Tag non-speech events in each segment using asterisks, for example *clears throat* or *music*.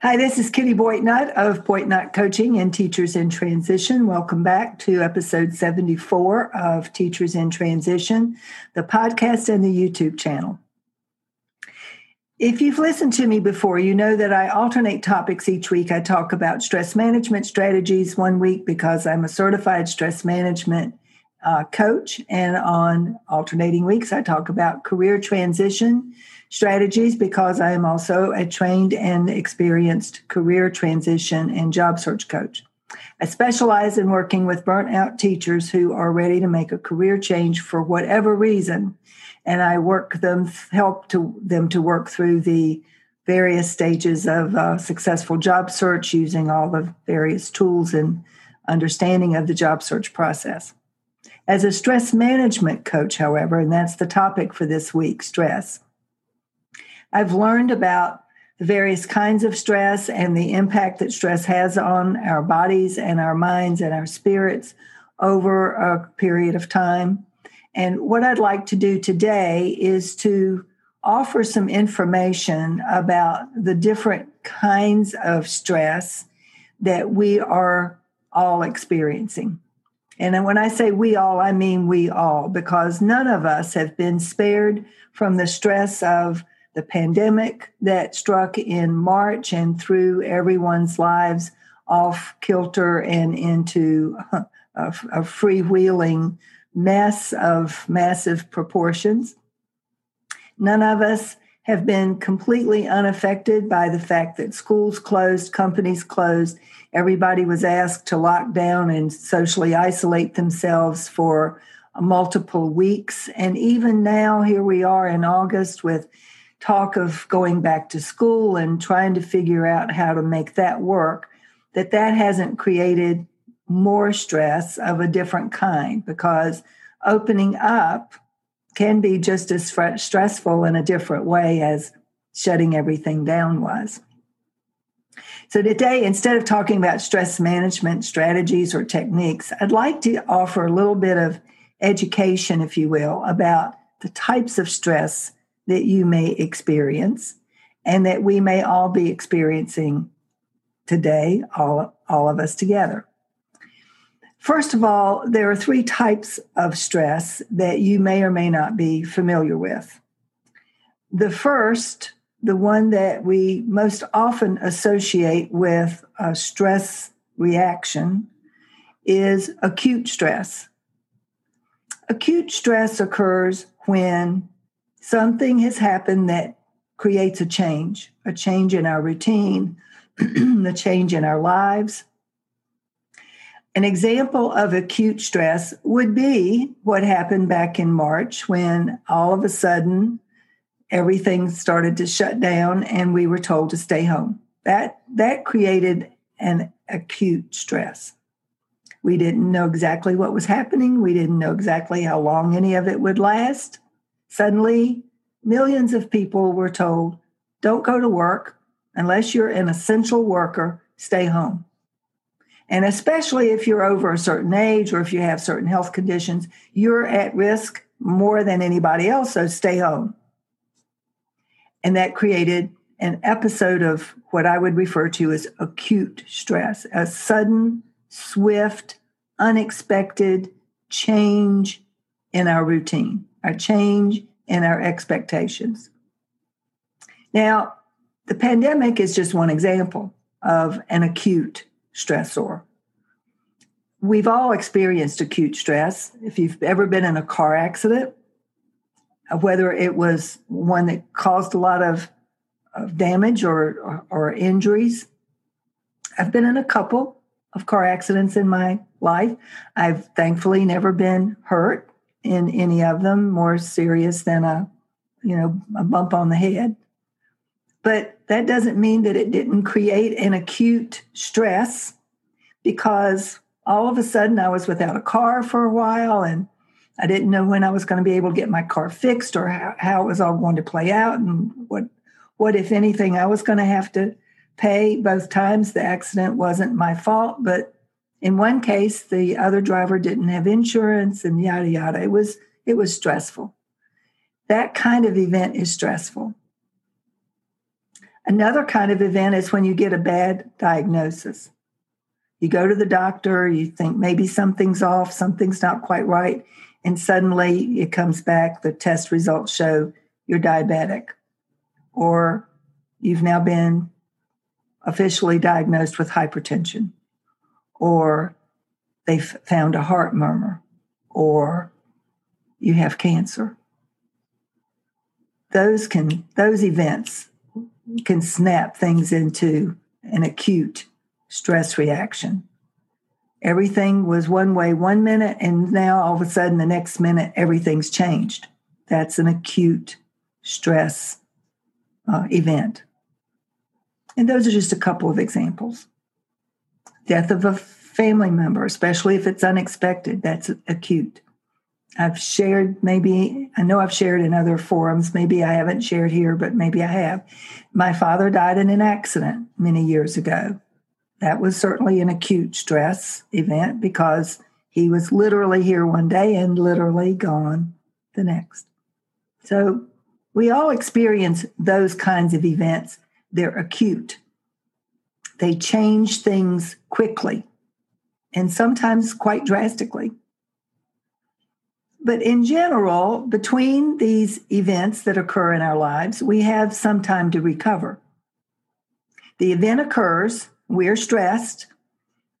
Hi, this is Kitty Boitnott of Boitnott Coaching and Teachers in Transition. Welcome back to episode 74 of Teachers in Transition, the podcast and the YouTube channel. If you've listened to me before, you know that I alternate topics each week. I talk about stress management strategies one week because I'm a certified stress management uh, coach, and on alternating weeks, I talk about career transition strategies because I am also a trained and experienced career transition and job search coach. I specialize in working with burnt out teachers who are ready to make a career change for whatever reason, and I work them help to them to work through the various stages of uh, successful job search using all the various tools and understanding of the job search process. As a stress management coach, however, and that's the topic for this week, stress. I've learned about the various kinds of stress and the impact that stress has on our bodies and our minds and our spirits over a period of time. And what I'd like to do today is to offer some information about the different kinds of stress that we are all experiencing. And when I say we all, I mean we all, because none of us have been spared from the stress of the pandemic that struck in March and threw everyone's lives off kilter and into *laughs* a, a freewheeling mess of massive proportions. None of us have been completely unaffected by the fact that schools closed, companies closed, everybody was asked to lock down and socially isolate themselves for multiple weeks. And even now, here we are in August with talk of going back to school and trying to figure out how to make that work that that hasn't created more stress of a different kind because opening up can be just as stressful in a different way as shutting everything down was. So, today, instead of talking about stress management strategies or techniques, I'd like to offer a little bit of education, if you will, about the types of stress that you may experience and that we may all be experiencing today, all, all of us together. First of all, there are three types of stress that you may or may not be familiar with. The first, the one that we most often associate with a stress reaction, is acute stress. Acute stress occurs when something has happened that creates a change, a change in our routine, *clears throat* a change in our lives. An example of acute stress would be what happened back in March when all of a sudden everything started to shut down and we were told to stay home. That that created an acute stress. We didn't know exactly what was happening. We didn't know exactly how long any of it would last. Suddenly, millions of people were told, don't go to work unless you're an essential worker, stay home. And especially if you're over a certain age or if you have certain health conditions, you're at risk more than anybody else. So stay home. And that created an episode of what I would refer to as acute stress, a sudden, swift, unexpected change in our routine, a change and our expectations. Now, the pandemic is just one example of an acute stressor. We've all experienced acute stress. If you've ever been in a car accident, uh, whether it was one that caused a lot of, of damage or, or, or injuries, I've been in a couple of car accidents in my life. I've thankfully never been hurt in any of them, more serious than a, you know, a bump on the head. But that doesn't mean that it didn't create an acute stress because all of a sudden I was without a car for a while and I didn't know when I was going to be able to get my car fixed or how, how it was all going to play out and what what if anything I was going to have to pay both times the accident wasn't my fault but in one case the other driver didn't have insurance and yada yada. It was it was stressful. That kind of event is stressful. Another kind of event is when you get a bad diagnosis. You go to the doctor, you think maybe something's off, something's not quite right, and suddenly it comes back, the test results show you're diabetic, or you've now been officially diagnosed with hypertension, or they've found a heart murmur, or you have cancer. Those can those events can snap things into an acute stress reaction. Everything was one way one minute, and now all of a sudden, the next minute, everything's changed. That's an acute stress uh, event. And those are just a couple of examples. Death of a family member, especially if it's unexpected, that's acute. I've shared maybe, I know I've shared in other forums, maybe I haven't shared here, but maybe I have. My father died in an accident many years ago. That was certainly an acute stress event because he was literally here one day and literally gone the next. So we all experience those kinds of events. They're acute, they change things quickly and sometimes quite drastically. But in general, between these events that occur in our lives, we have some time to recover. The event occurs, we're stressed,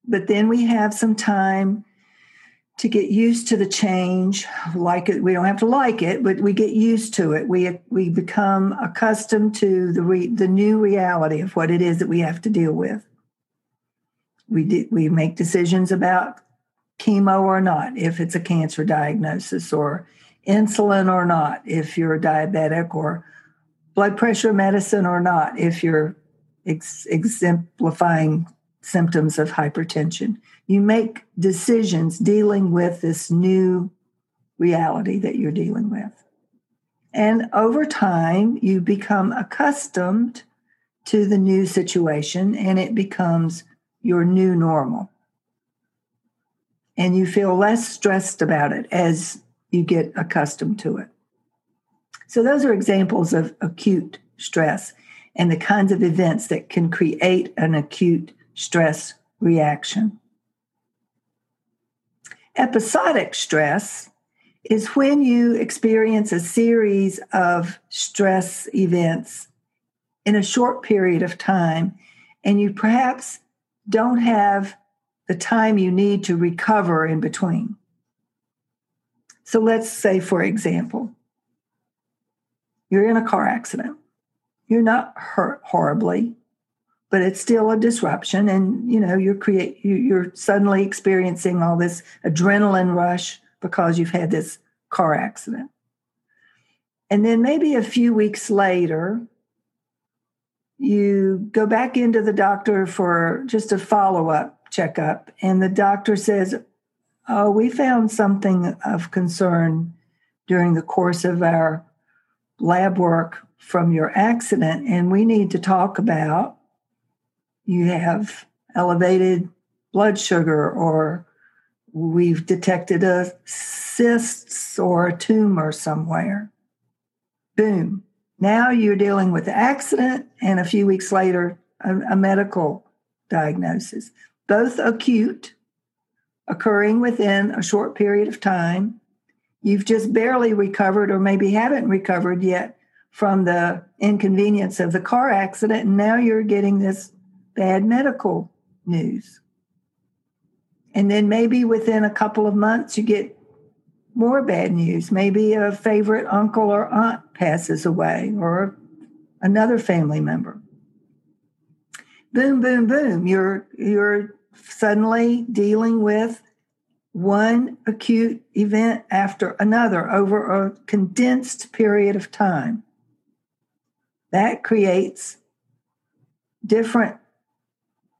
but then we have some time to get used to the change like it we don't have to like it but we get used to it we we become accustomed to the re, the new reality of what it is that we have to deal with we we make decisions about chemo or not, if it's a cancer diagnosis, or insulin or not, if you're diabetic, or blood pressure medicine or not, if you're ex- exemplifying symptoms of hypertension. You make decisions dealing with this new reality that you're dealing with. And over time, you become accustomed to the new situation and it becomes your new normal and you feel less stressed about it as you get accustomed to it. So, those are examples of acute stress and the kinds of events that can create an acute stress reaction. Episodic stress is when you experience a series of stress events in a short period of time and you perhaps don't have the time you need to recover in between. So let's say, for example, you're in a car accident. You're not hurt horribly, but it's still a disruption, and you know you're create you're suddenly experiencing all this adrenaline rush because you've had this car accident. And then maybe a few weeks later, you go back into the doctor for just a follow up checkup, and the doctor says, Oh, we found something of concern during the course of our lab work from your accident, and we need to talk about you have elevated blood sugar or we've detected a cysts or a tumor somewhere. Boom. Now you're dealing with the accident and a few weeks later, a, a medical diagnosis, both acute, occurring within a short period of time. You've just barely recovered, or maybe haven't recovered yet from the inconvenience of the car accident, and now you're getting this bad medical news. And then maybe within a couple of months, you get more bad news. Maybe a favorite uncle or aunt passes away, or another family member. Boom, boom, boom. You're you're suddenly dealing with one acute event after another over a condensed period of time. That creates different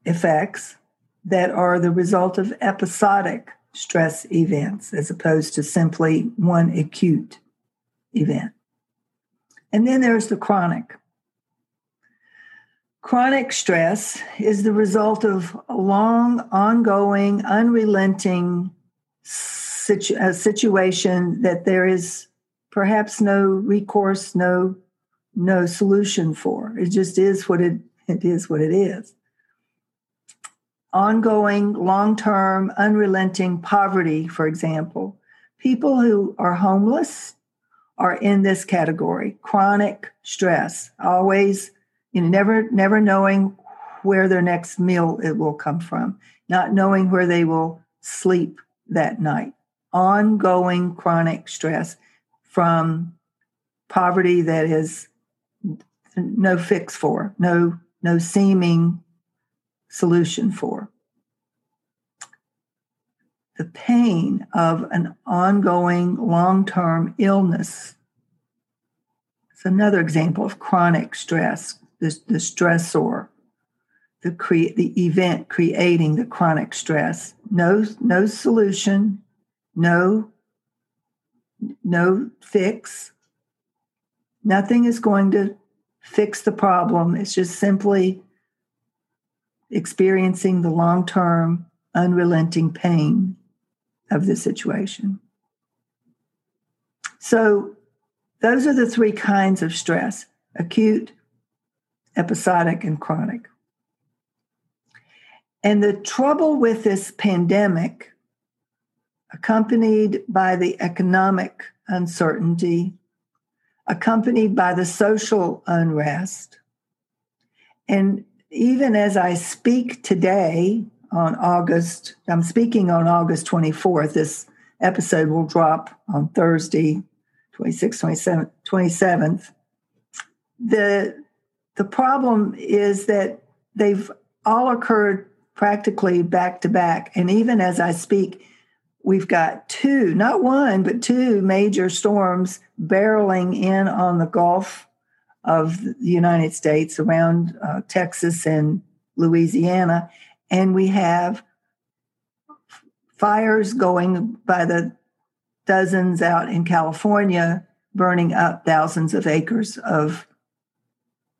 effects that are the result of episodic stress events as opposed to simply one acute event. And then there's the chronic. Chronic stress is the result of a long, ongoing, unrelenting situ- uh, situation that there is perhaps no recourse, no no solution for. It just is what it, it is what it is ongoing, long term, unrelenting poverty, for example. People who are homeless are in this category chronic stress, always, you know, never, never knowing where their next meal it will come from, not knowing where they will sleep that night. Ongoing chronic stress from poverty that is no fix for, no no seeming solution for. The pain of an ongoing long term illness. It's another example of chronic stress, the, the stressor, the, cre- the event creating the chronic stress. No, no solution, no, no fix. Nothing is going to fix the problem. It's just simply experiencing the long term, unrelenting pain of the situation. So, those are the three kinds of stress acute, episodic, and chronic. And the trouble with this pandemic, accompanied by the economic uncertainty, accompanied by the social unrest, and even as I speak today on August, I'm speaking on August 24th. This episode will drop on Thursday, 26th, 27th, 27th. The, the problem is that they've all occurred practically back to back. And even as I speak, we've got two, not one, but two major storms barreling in on the Gulf of the United States around uh, Texas and Louisiana. And we have fires going by the dozens out in California, burning up thousands of acres of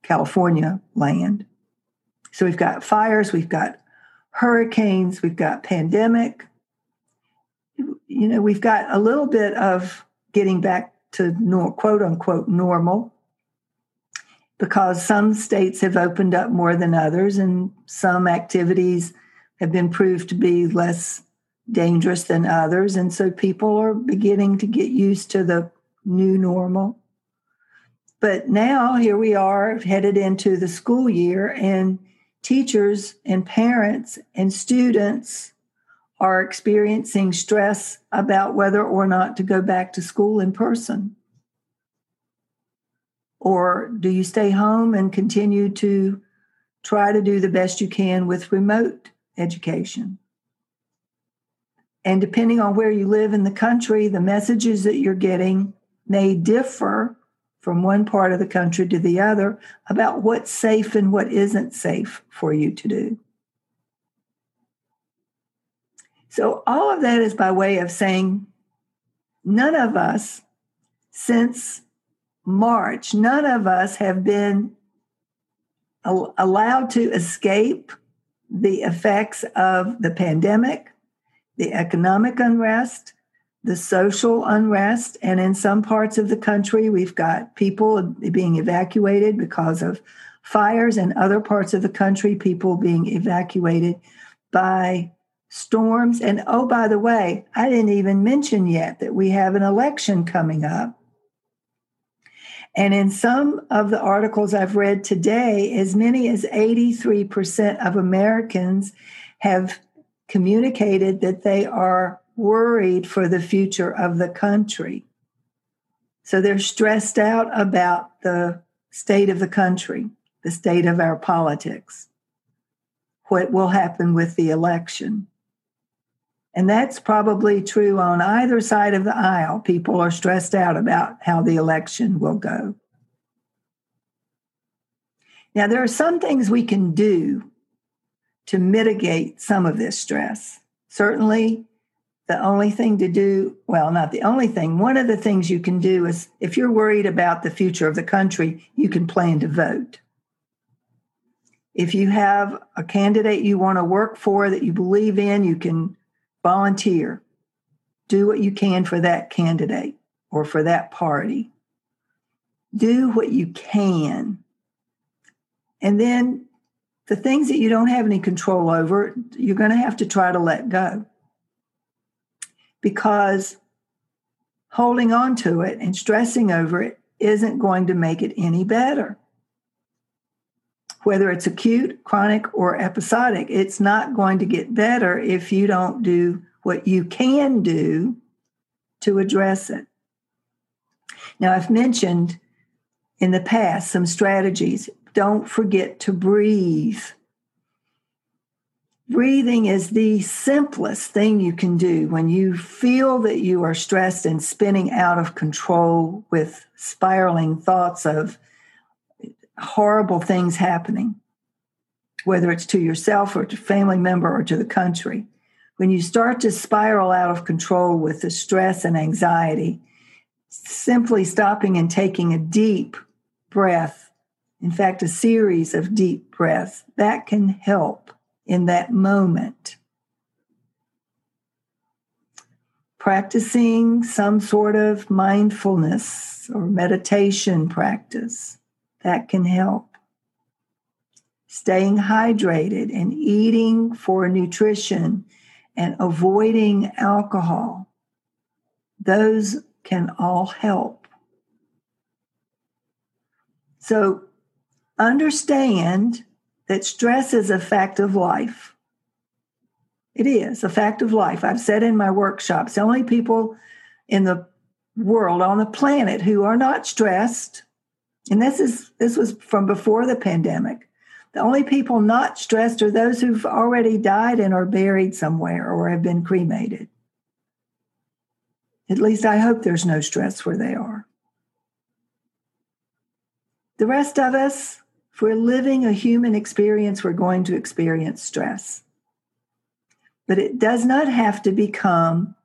California land. So we've got fires, we've got hurricanes, we've got pandemic. You know, we've got a little bit of getting back to nor, quote unquote normal because some states have opened up more than others, and some activities have been proved to be less dangerous than others. And so people are beginning to get used to the new normal. But now here we are headed into the school year, and teachers and parents and students are experiencing stress about whether or not to go back to school in person. Or do you stay home and continue to try to do the best you can with remote education? And depending on where you live in the country, the messages that you're getting may differ from one part of the country to the other about what's safe and what isn't safe for you to do. So, all of that is by way of saying none of us, since March, none of us have been allowed to escape the effects of the pandemic, the economic unrest, the social unrest. And in some parts of the country, we've got people being evacuated because of fires, and other parts of the country, people being evacuated by storms. And oh, by the way, I didn't even mention yet that we have an election coming up. And in some of the articles I've read today, as many as 83% of Americans have communicated that they are worried for the future of the country. So they're stressed out about the state of the country, the state of our politics, what will happen with the election. And that's probably true on either side of the aisle. People are stressed out about how the election will go. Now, there are some things we can do to mitigate some of this stress. Certainly, the only thing to do, well, not the only thing, one of the things you can do is if you're worried about the future of the country, you can plan to vote. If you have a candidate you want to work for that you believe in, you can volunteer. Do what you can for that candidate or for that party. Do what you can. And then the things that you don't have any control over, you're going to have to try to let go. Because holding on to it and stressing over it isn't going to make it any better. Whether it's acute, chronic, or episodic, it's not going to get better if you don't do what you can do to address it. Now, I've mentioned in the past some strategies don't forget to breathe. Breathing is the simplest thing you can do when you feel that you are stressed and spinning out of control with spiraling thoughts of horrible things happening, whether it's to yourself or to family member or to the country. When you start to spiral out of control with the stress and anxiety, simply stopping and taking a deep breath in fact, a series of deep breaths, that can help in that moment. Practicing some sort of mindfulness or meditation practice, that can help. Staying hydrated and eating for nutrition and avoiding alcohol, those can all help. So, understand that stress is a fact of life. It is a fact of life. I've said in my workshops, the only people in the world on the planet who are not stressed, and this is this was from before the pandemic. The only people not stressed are those who've already died and are buried somewhere or have been cremated. At least I hope there's no stress where they are. The rest of us, if we're living a human experience, we're going to experience stress. But it does not have to become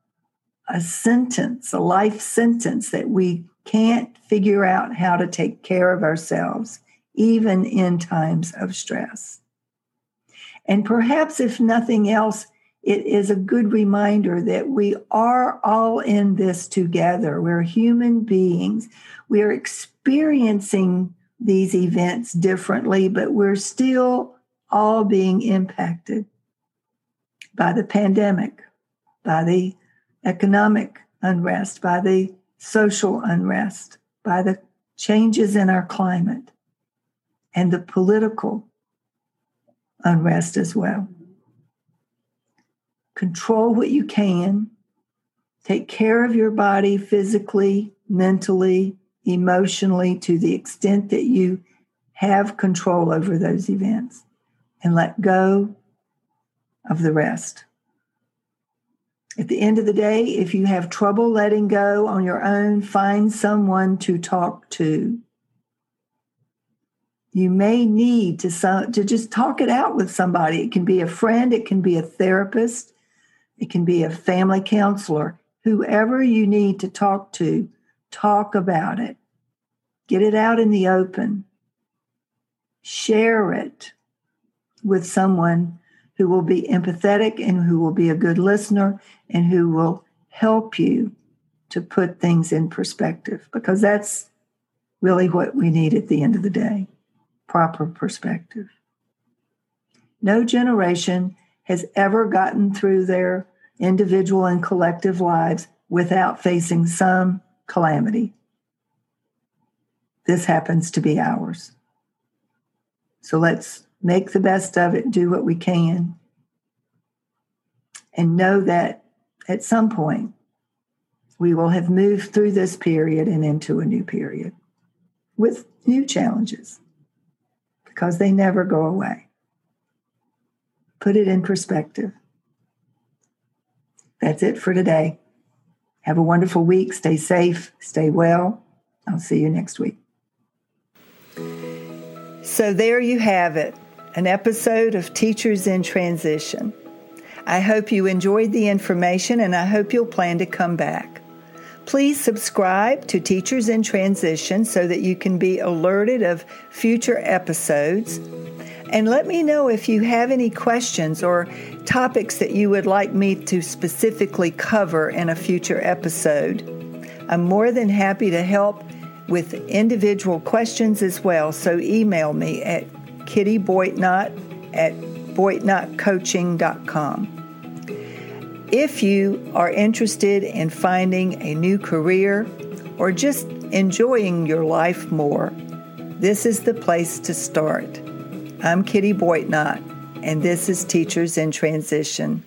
a sentence, a life sentence that we can't figure out how to take care of ourselves, even in times of stress. And perhaps, if nothing else, it is a good reminder that we are all in this together. We're human beings. We are experiencing these events differently, but we're still all being impacted by the pandemic, by the economic unrest, by the social unrest, by the changes in our climate, and the political unrest as well. Control what you can, take care of your body physically, mentally, emotionally to the extent that you have control over those events and let go of the rest. At the end of the day, if you have trouble letting go on your own, find someone to talk to. You may need to, to just talk it out with somebody. It can be a friend, it can be a therapist, it can be a family counselor, whoever you need to talk to Talk about it. Get it out in the open. Share it with someone who will be empathetic and who will be a good listener and who will help you to put things in perspective because that's really what we need at the end of the day proper perspective. No generation has ever gotten through their individual and collective lives without facing some calamity. This happens to be ours. So let's make the best of it, do what we can, and know that at some point we will have moved through this period and into a new period with new challenges because they never go away. Put it in perspective. That's it for today. Have a wonderful week. Stay safe, stay well. I'll see you next week. So, there you have it an episode of Teachers in Transition. I hope you enjoyed the information and I hope you'll plan to come back. Please subscribe to Teachers in Transition so that you can be alerted of future episodes. And let me know if you have any questions or topics that you would like me to specifically cover in a future episode. I'm more than happy to help with individual questions as well, so email me at kittyboitnott at boitnottcoaching.com. If you are interested in finding a new career or just enjoying your life more, this is the place to start. I'm Kitty Boitnott, and this is Teachers in Transition.